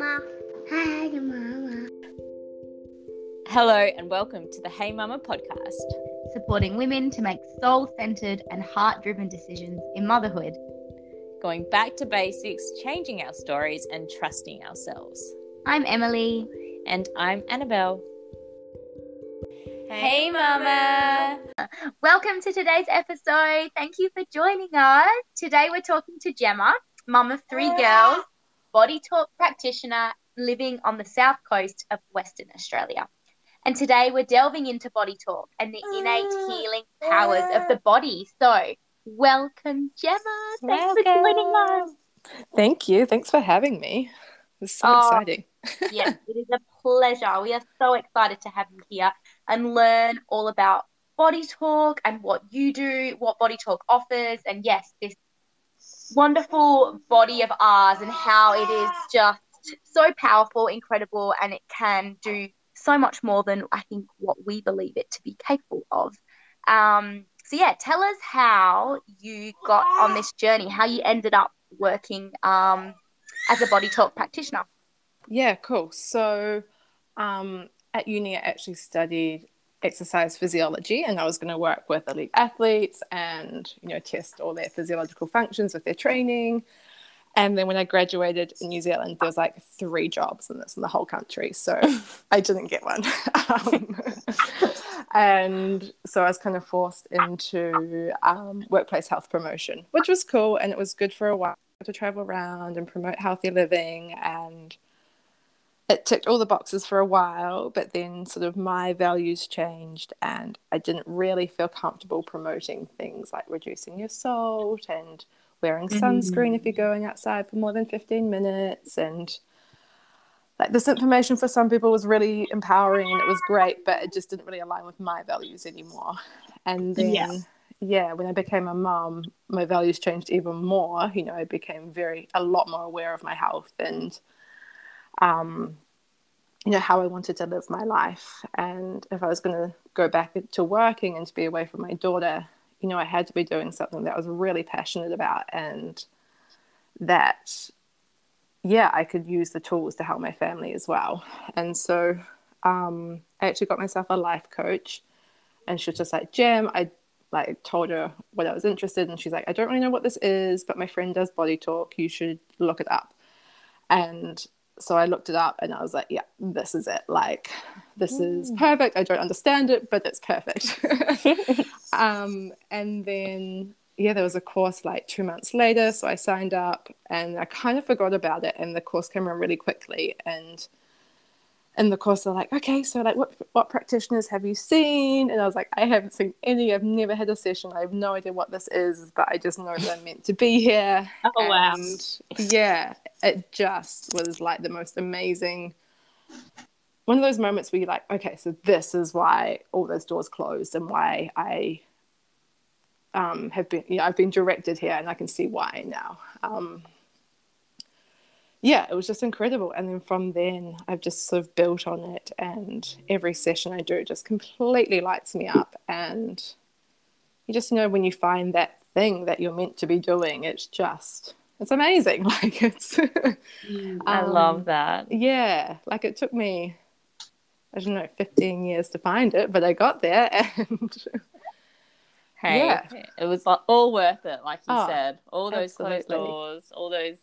Mama. Hey, Mama. Hello, and welcome to the Hey Mama podcast. supporting women to make soul centered and heart driven decisions in motherhood. Going back to basics, changing our stories, and trusting ourselves. I'm Emily. And I'm Annabelle. Hey, Mama! Welcome to today's episode. Thank you for joining us. Today we're talking to Gemma, mum of three girls, body talk practitioner living on the south coast of Western Australia. And today we're delving into body talk and the innate ah, healing powers of the body. So, welcome, Gemma. Thanks for joining us. Thank you. Thanks for having me. It's so Oh. exciting. yes, it is a pleasure. We are so excited to have you here and learn all about body talk and what you do, what body talk offers, and yes, this wonderful body of ours and how it is just so powerful, incredible, and it can do so much more than I think what we believe it to be capable of. Um, so yeah, tell us how you got on this journey, how you ended up working um, as a body talk practitioner. Yeah, cool. So um, at uni, I actually studied exercise physiology and I was going to work with elite athletes and, you know, test all their physiological functions with their training. And then when I graduated in New Zealand, there was like three jobs in this in the whole country. So I didn't get one. um, and so I was kind of forced into um, workplace health promotion, which was cool. And it was good for a while to travel around and promote healthy living. And it ticked all the boxes for a while. But then sort of my values changed. And I didn't really feel comfortable promoting things like reducing your salt and wearing sunscreen if mm. you're going outside for more than 15 minutes and like this information for some people was really empowering and it was great but it just didn't really align with my values anymore and then Yeah. yeah, when i became a mom my values changed even more you know i became very a lot more aware of my health and um you know how i wanted to live my life and if i was going to go back to working and to be away from my daughter you know i had to be doing something that i was really passionate about and that yeah, I could use the tools to help my family as well. And so um, I actually got myself a life coach, and she was just like, Jim, I like told her what I was interested in. And she's like, I don't really know what this is, but my friend does body talk. You should look it up. And so I looked it up, and I was like, yeah, this is it. Like, this is perfect. I don't understand it, but it's perfect. um, and then yeah, there was a course like two months later. So I signed up and I kind of forgot about it. And the course came around really quickly. And in the course, they're like, okay, so like what, what practitioners have you seen? And I was like, I haven't seen any. I've never had a session. I have no idea what this is, but I just know that I'm meant to be here. Oh, wow. And yeah, it just was like the most amazing one of those moments where you're like, okay, so this is why all those doors closed and why I um, have been, you know, I've been directed here and I can see why now. Um, yeah, it was just incredible. And then from then, I've just sort of built on it. And every session I do just completely lights me up. And you just know when you find that thing that you're meant to be doing, it's just, it's amazing. Like it's, I Um, love that. yeah, like it took me, I don't know, 15 years to find it, but I got there. And Hey, Yeah. it was like, all worth it, like you Oh, said. All those closed doors, all those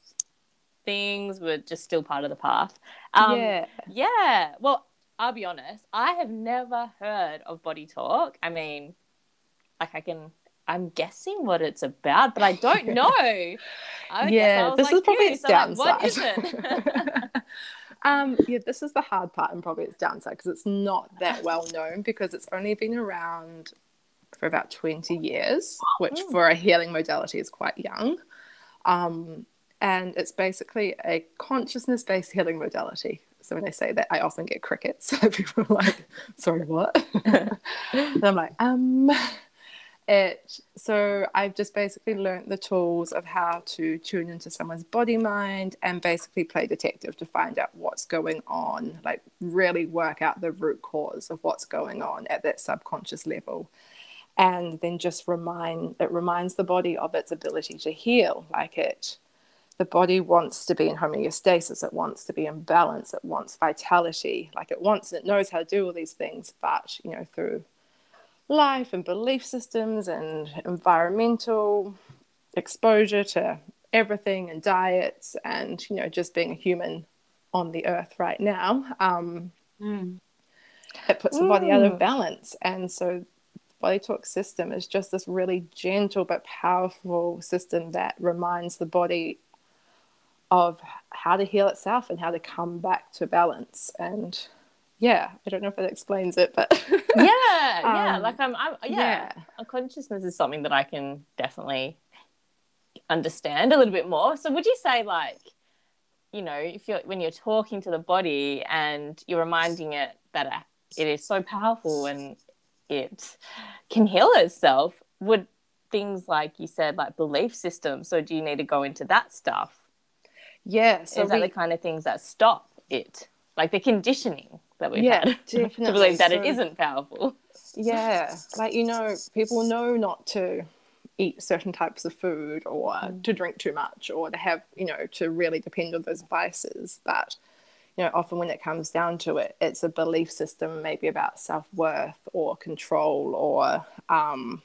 things were just still part of the path. Um, yeah. Yeah. Well, I'll be honest. I have never heard of body talk. I mean, like I can. I'm guessing what it's about, but I don't know. I guess yeah, I was this like is probably its so, like, downside. what is it? um, yeah, this is the hard part and probably its downside because it's not that well known because it's only been around for about 20 years, which Mm. for a healing modality is quite young. Um, and it's basically a consciousness based healing modality. So when I say that, I often get crickets. So people are like, sorry, what? and I'm like, um, it. So I've just basically learned the tools of how to tune into someone's body mind and basically play detective to find out what's going on, like really work out the root cause of what's going on at that subconscious level. And then just remind it reminds the body of its ability to heal, like it the body wants to be in homeostasis it wants to be in balance it wants vitality like it wants it knows how to do all these things but you know through life and belief systems and environmental exposure to everything and diets and you know just being a human on the earth right now um, Mm. it puts the body out of Mm. balance and so body talk system is just this really gentle but powerful system that reminds the body of how to heal itself and how to come back to balance and yeah i don't know if that explains it but yeah, yeah. Um, like I'm, I'm yeah. Consciousness is something that I can definitely understand a little bit more. So would you say like, you know, if you're when you're talking to the body and you're reminding it that it is so powerful and it can heal itself, would things like you said, like belief systems, so do you need to go into that stuff? Yeah so is that we- the kind of things that stop it? Like the conditioning that we've Yeah, had to believe that it So- isn't powerful. yeah like you know people know not to eat certain types of food or to drink too much or to have you know to really depend on those vices but you know often when it comes down to it it's a belief system maybe about self-worth or control or um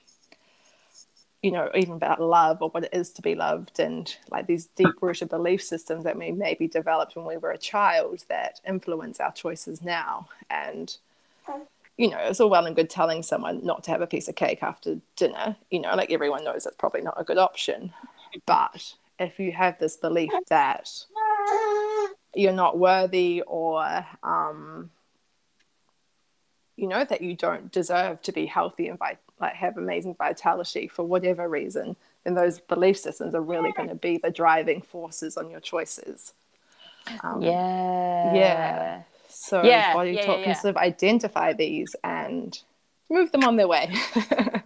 you know even about love or what it is to be loved and like these deep rooted belief systems that we maybe developed when we were a child that influence our choices now and you know, it's all well and good telling someone not to have a piece of cake after dinner. You know, like everyone knows that's probably not a good option. But if you have this belief that you're not worthy or, um, you know, that you don't deserve to be healthy and vi- like have amazing vitality for whatever reason, then those belief systems are really going to be the driving forces on your choices. Um, Yeah. yeah. So Yeah, body yeah, talk yeah, can sort of identify these and move them on their way.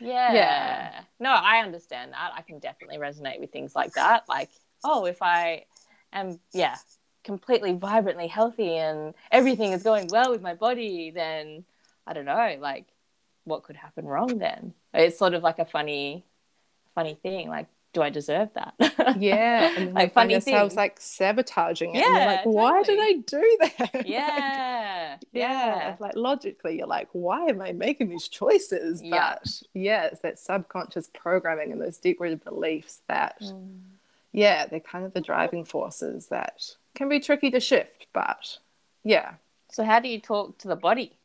Yeah. Yeah. No, I understand that. I can definitely resonate with things like that. Like, oh, if I am, yeah, completely vibrantly healthy and everything is going well with my body, then I don't know, like, what could happen wrong then? It's sort of like a funny, funny thing. Like, do I deserve that? yeah, and Like funny yourselves things. like sabotaging it. and Yeah, like, why did I do that? yeah. yeah, Yeah. like logically, you're like, why am I making these choices? Yeah. But yeah, it's that subconscious programming and those deep rooted beliefs that, Mm. yeah, they're kind of the driving forces that can be tricky to shift. But yeah, So, how do you talk to the body?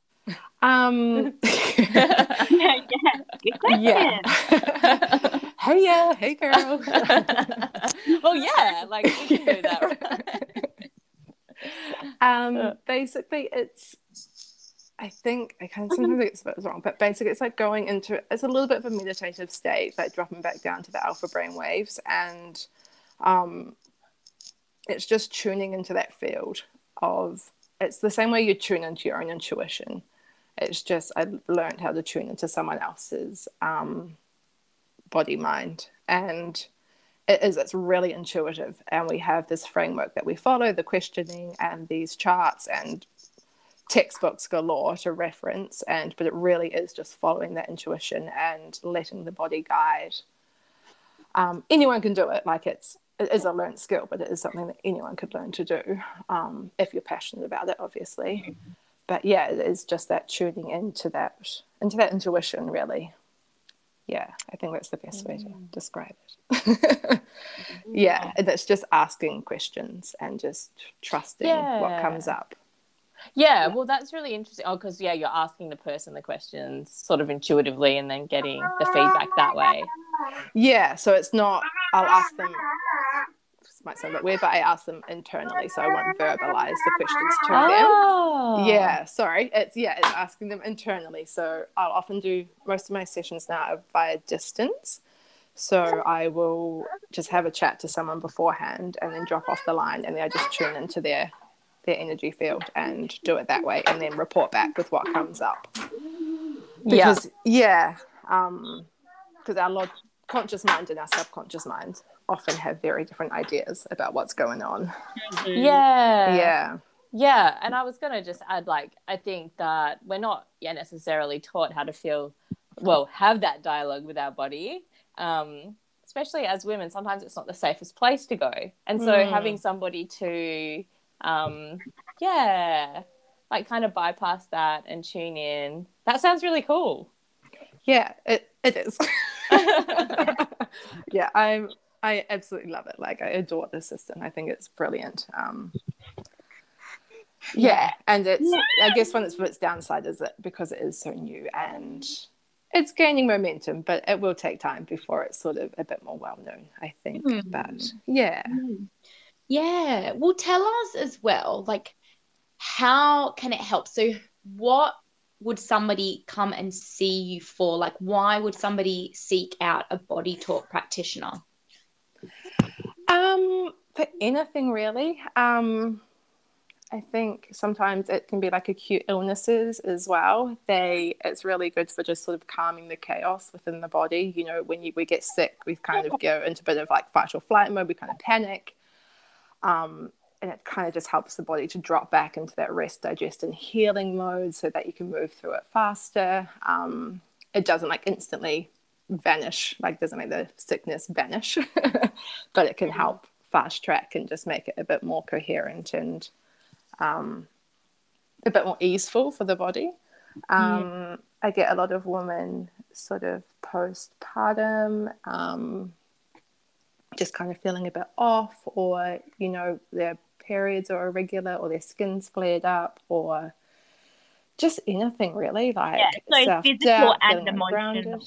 Um, yeah, yeah. Yeah. hey, yeah, hey, girl. well, yeah, like we can do that. Right? um basically it's i think i kind of sometimes get this wrong but basically it's like going into it's a little bit of a meditative state like dropping back down to the alpha brain waves and um it's just tuning into that field of it's the same way you tune into your own intuition it's just i learned how to tune into someone else's um body mind. And it is it's really intuitive. And we have this framework that we follow the questioning and these charts and textbooks galore to reference. And but it really is just following that intuition and letting the body guide. Um, anyone can do it. Like it's it is a learned skill but it is something that anyone could learn to do um, if you're passionate about it obviously but yeah it is just that tuning into that into that intuition really. Yeah i think that's the best way to mm. describe it. Yeah mm. and it's just asking questions and just trusting what comes up. Yeah, well, that's really interesting. Oh, because yeah, you're asking the person the questions sort of intuitively, and then getting the feedback that way. yeah so it's not i'll ask them might sound a bit weird but i ask them internally so i won't verbalize the questions to them. Oh, yeah sorry. It's yeah it's asking them internally. So i'll often do most of my sessions now are via distance. So i will just have a chat to someone beforehand and then drop off the line and then i just tune into their their energy field and do it that way and then report back with what comes up. Yeah, because yeah um because our log- conscious mind and our subconscious mind often have very different ideas about what's going on yeah, yeah Yeah, and I was gonna just add, like, I think that we're not yet necessarily taught how to feel, well, have that dialogue with our body. Um, especially as women, sometimes it's not the safest place to go. And so Mm. having somebody to, um, yeah, like kind of bypass that and tune in, that sounds really cool. Yeah, it, it is. yeah, I'm I absolutely love it. Like I adore the system. I think it's brilliant. Um yeah, and it's I guess one of its downside is that because it is so new and it's gaining momentum, but it will take time before it's sort of a bit more well known, I think. Hmm. But yeah. Yeah. Well, tell us as well, like, how can it help? So, what would somebody come and see you for? Like, why would somebody seek out a body talk practitioner? Um, for anything really. Um, I think sometimes it can be like acute illnesses as well. They it's really good for just sort of calming the chaos within the body. You know, when you, we get sick, we kind of go into a bit of like fight or flight mode. We kind of panic, um, and it kind of just helps the body to drop back into that rest, digest, and healing mode, so that you can move through it faster. Um, it doesn't like instantly vanish, like doesn't make the sickness vanish, but it can help fast track and just make it a bit more coherent and um, a bit more easeful for the body. Um, I get a lot of women sort of postpartum, um, just kind of feeling a bit off, or you know, their periods are irregular, or their skin's flared up, or just anything really, like Yeah, so physical and emotional.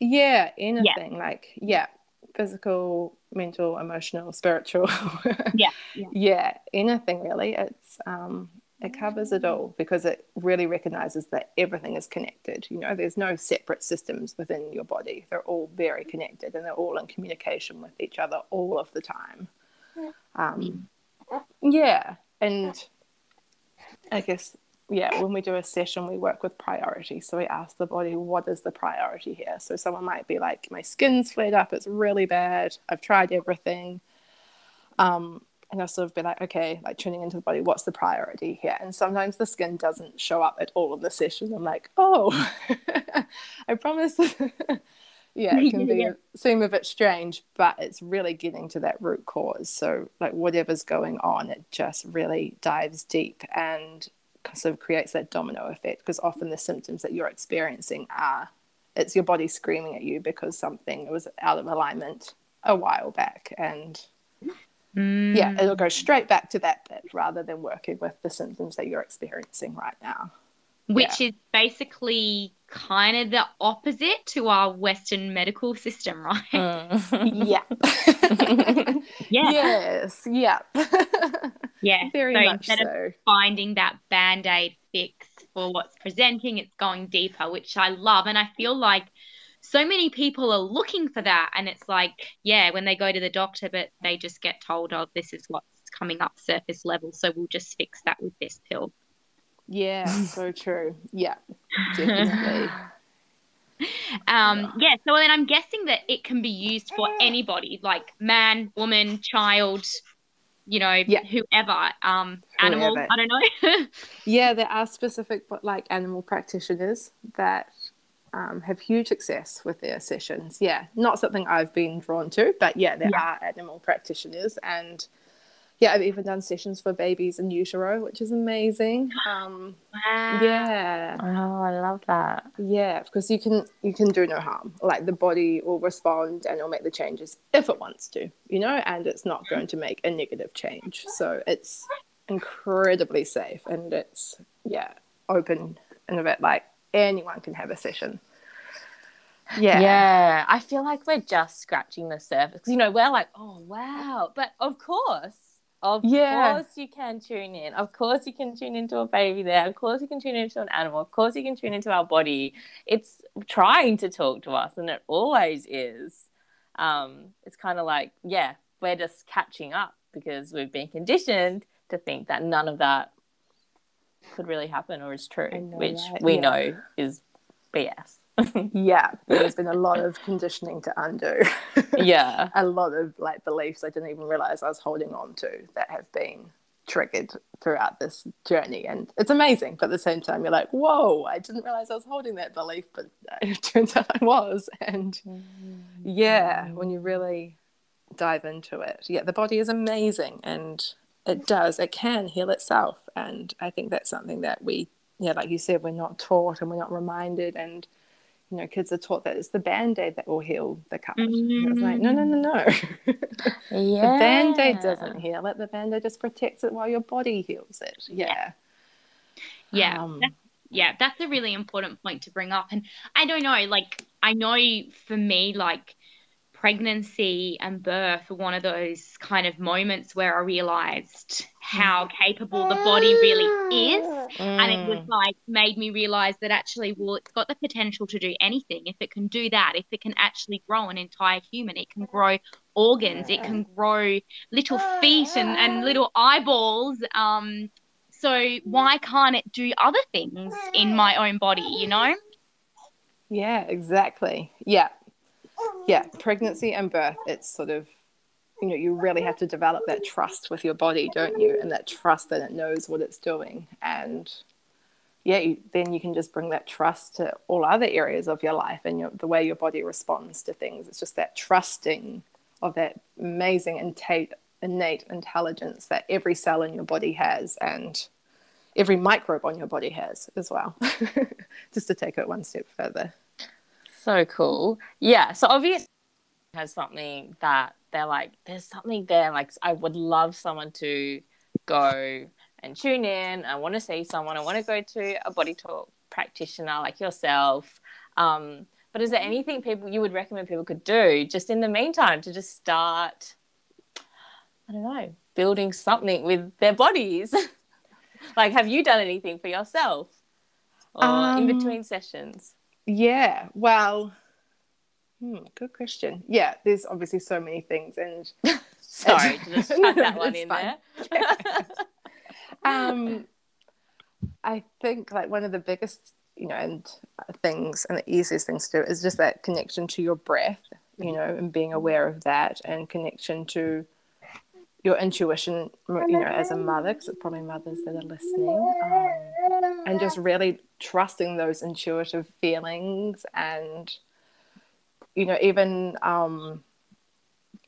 Yeah, anything like yeah, physical, mental, emotional, spiritual. Yeah, yeah. yeah, anything really. It's um, it covers it all because it really recognizes that everything is connected. You know, there's no separate systems within your body. They're all very connected and they're all in communication with each other all of the time. Um, yeah, and I guess yeah, when we do a session, we work with priority. So we ask the body, what is the priority here? So someone might be like, my skin's flared up, it's really bad. I've tried everything. Um, and I'll sort of be like, okay, like tuning into the body, what's the priority here? And sometimes the skin doesn't show up at all in the session. I'm like, oh, I promise. yeah, it can be Yeah. seem a bit strange, but it's really getting to that root cause. So like whatever's going on, it just really dives deep and sort of creates that domino effect because often the symptoms that you're experiencing are it's your body screaming at you because something was out of alignment a while back and mm. yeah it'll go straight back to that bit rather than working with the symptoms that you're experiencing right now Which is basically kind of the opposite to our Western medical system, right? Mm. yeah Yeah. yes yeah Yeah. very so much instead of so finding that band aid fix for what's presenting, it's going deeper, which I love. And I feel like so many people are looking for that. And it's like, yeah, when they go to the doctor, but they just get told, oh, this is what's coming up surface level. So we'll just fix that with this pill. Yeah so true yeah definitely Um, yeah. So then I'm guessing that it can be used for anybody, like man, woman, child, you know, Yeah. whoever, um, animal. Whoever. I don't know. Yeah, there are specific, but like animal practitioners that um, have huge success with their sessions. Yeah, not something I've been drawn to, but yeah, there Yeah. are animal practitioners, and yeah, I've even done sessions for babies in utero, which is amazing. Um, wow. yeah, Oh, I love that. yeah, because you can you can do no harm. Like the body will respond and it'll make the changes if it wants to, you know, and it's not going to make a negative change. So it's incredibly safe and it's yeah open and a bit like anyone can have a session. Yeah, Yeah. I feel like we're just scratching the surface. 'Cause, you know, we're like, oh, wow. But of course, of Yeah. course you can tune in. Of course you can tune into a baby there. Of course you can tune into an animal. Of course you can tune into our body. It's trying to talk to us, and it always is. Um, it's kind of like, yeah, we're just catching up because we've been conditioned to think that none of that could really happen or is true, know, which right? we Yeah. know is BS. yeah. There's been a lot of conditioning to undo. yeah. a lot of like beliefs I didn't even realize I was holding on to that have been triggered throughout this journey and it's amazing but at the same time you're like whoa i didn't realize i was holding that belief but it turns out i was and yeah when you really dive into it yeah the body is amazing and it does it can heal itself and i think that's something that we yeah like you said we're not taught and we're not reminded and you know kids are taught that it's the band-aid that will heal the cut mm-hmm. it's like no no no no. Yeah. the band-aid doesn't heal it. The band-aid just protects it while your body heals it. Yeah. Yeah. Um, that's, yeah that's a really important point to bring up. And i don't know like i know for me like pregnancy and birth were one of those kind of moments where I realized how mm. capable the body really is. Mm. And it was mm. like made me realize that actually, well, it's got the potential to do anything. If it can do that, if it can actually grow an entire human, it can grow organs, it can grow little feet and, and little eyeballs. Um, so why can't it do other things in my own body, you know? Yeah, exactly. Yeah, yeah, pregnancy and birth, it's sort of, you know, you really have to develop that trust with your body, don't you? And that trust that it knows what it's doing. And yeah, you, then you can just bring that trust to all other areas of your life and your, the way your body responds to things. It's just that trusting of that amazing innate, innate intelligence that every cell in your body has and every microbe on your body has as well, just to take it one step further. So cool. Yeah. So obviously has something that they're like, there's something there. Like I would love someone to go and tune in. I want to see someone. I want to go to a body talk practitioner like yourself. Um, but is there anything people you would recommend people could do just in the meantime to just start? I don't know, building something with their bodies. like, have you done anything for yourself, or um, in between sessions? Yeah, well, hmm, good question. Yeah, there's obviously so many things, and sorry to just that one in fun. there. um, I think like one of the biggest, you know, and things and the easiest things to do is just that connection to your breath, you know, and being aware of that, and connection to your intuition, you know, as a mother, because it's probably mothers that are listening, um, and just really trusting those intuitive feelings, and you know, even um,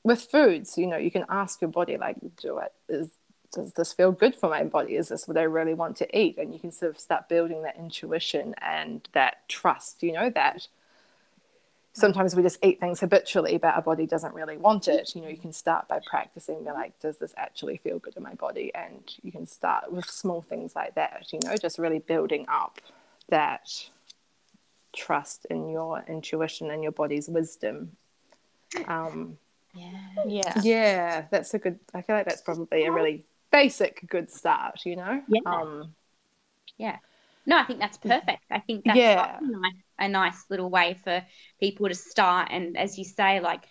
with foods, you know, you can ask your body, like, do it is does this feel good for my body? Is this what I really want to eat? And you can sort of start building that intuition and that trust, you know, that sometimes we just eat things habitually, but our body doesn't really want it. You know, you can start by practicing, be like, does this actually feel good in my body? And you can start with small things like that, you know, just really building up that trust in your intuition and your body's wisdom. Um, yeah. Yeah. Yeah. That's a good, I feel like that's probably a really basic good start, you know? Yeah. Um, yeah. No, I think that's perfect. I think that's yeah. nice a nice little way for people to start. And as you say like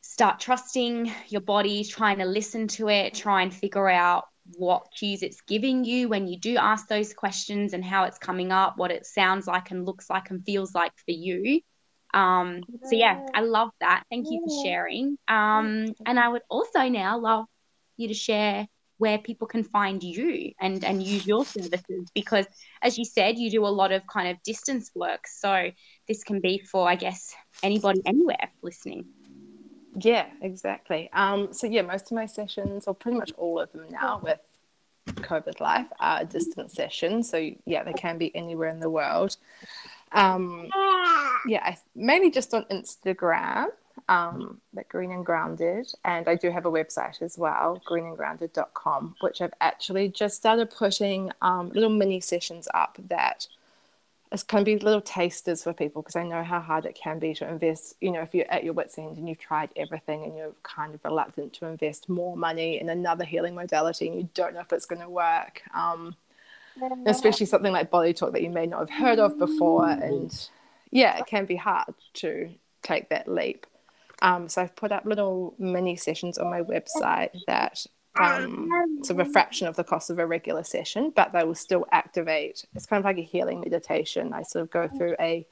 start trusting your body trying to listen to it try and figure out what cues it's giving you when you do ask those questions and how it's coming up what it sounds like and looks like and feels like for you. Um, so yeah i love that. Thank you for sharing. Um, and i would also now love you to share where people can find you and and use your services because as you said you do a lot of kind of distance work. So this can be for i guess anybody anywhere listening. Yeah exactly. Um, so yeah most of my sessions or pretty much all of them now with covid life are distance sessions. So yeah they can be anywhere in the world. Um, yeah I, mainly just on instagram um, at Green and Grounded, and I do have a website as well, greenandgrounded.com, which I've actually just started putting um, little mini sessions up that it can be little tasters for people because I know how hard it can be to invest. You know, if you're at your wits' end and you've tried everything and you're kind of reluctant to invest more money in another healing modality and you don't know if it's going to work. Um, especially something like body talk that you may not have heard of before. And yeah, it can be hard to take that leap. Um, so I've put up little mini sessions on my website that um, sort of a fraction of the cost of a regular session, but they will still activate. It's kind of like a healing meditation. I sort of go through a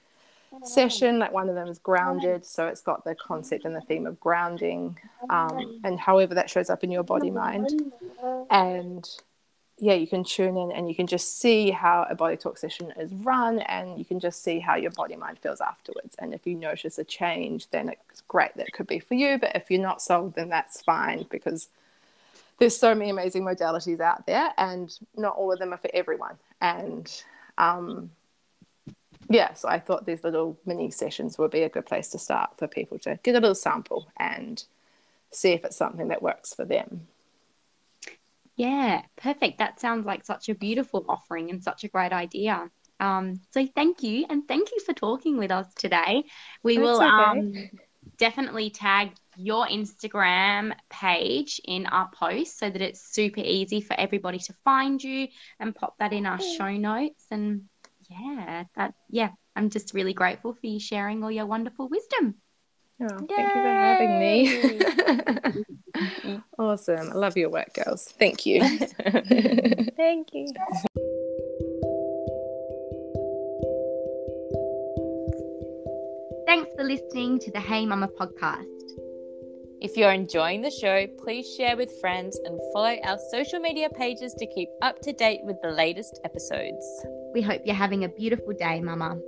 session. Like one of them is grounded, so it's got the concept and the theme of grounding, um, and however that shows up in your body mind. And yeah, you can tune in and you can just see how a body talk session is run, and you can just see how your body mind feels afterwards. And if you notice a change, then it's great. That could be for you. But if you're not sold, then that's fine because there's so many amazing modalities out there, and not all of them are for everyone. And um, yeah, so I thought these little mini sessions would be a good place to start for people to get a little sample and see if it's something that works for them. Yeah, perfect. That sounds like such a beautiful offering and such a great idea. Um, so thank you, and thank you for talking with us today. We That's will okay. um, definitely tag your Instagram page in our post so that it's super easy for everybody to find you and pop that in our show notes. And yeah, that yeah, I'm just really grateful for you sharing all your wonderful wisdom. Oh, thank you for having me. awesome. I love your work, girls. Thank you. thank you. Thanks for listening to the Hey Mama podcast. If you're enjoying the show, please share with friends and follow our social media pages to keep up to date with the latest episodes. We hope you're having a beautiful day, Mama.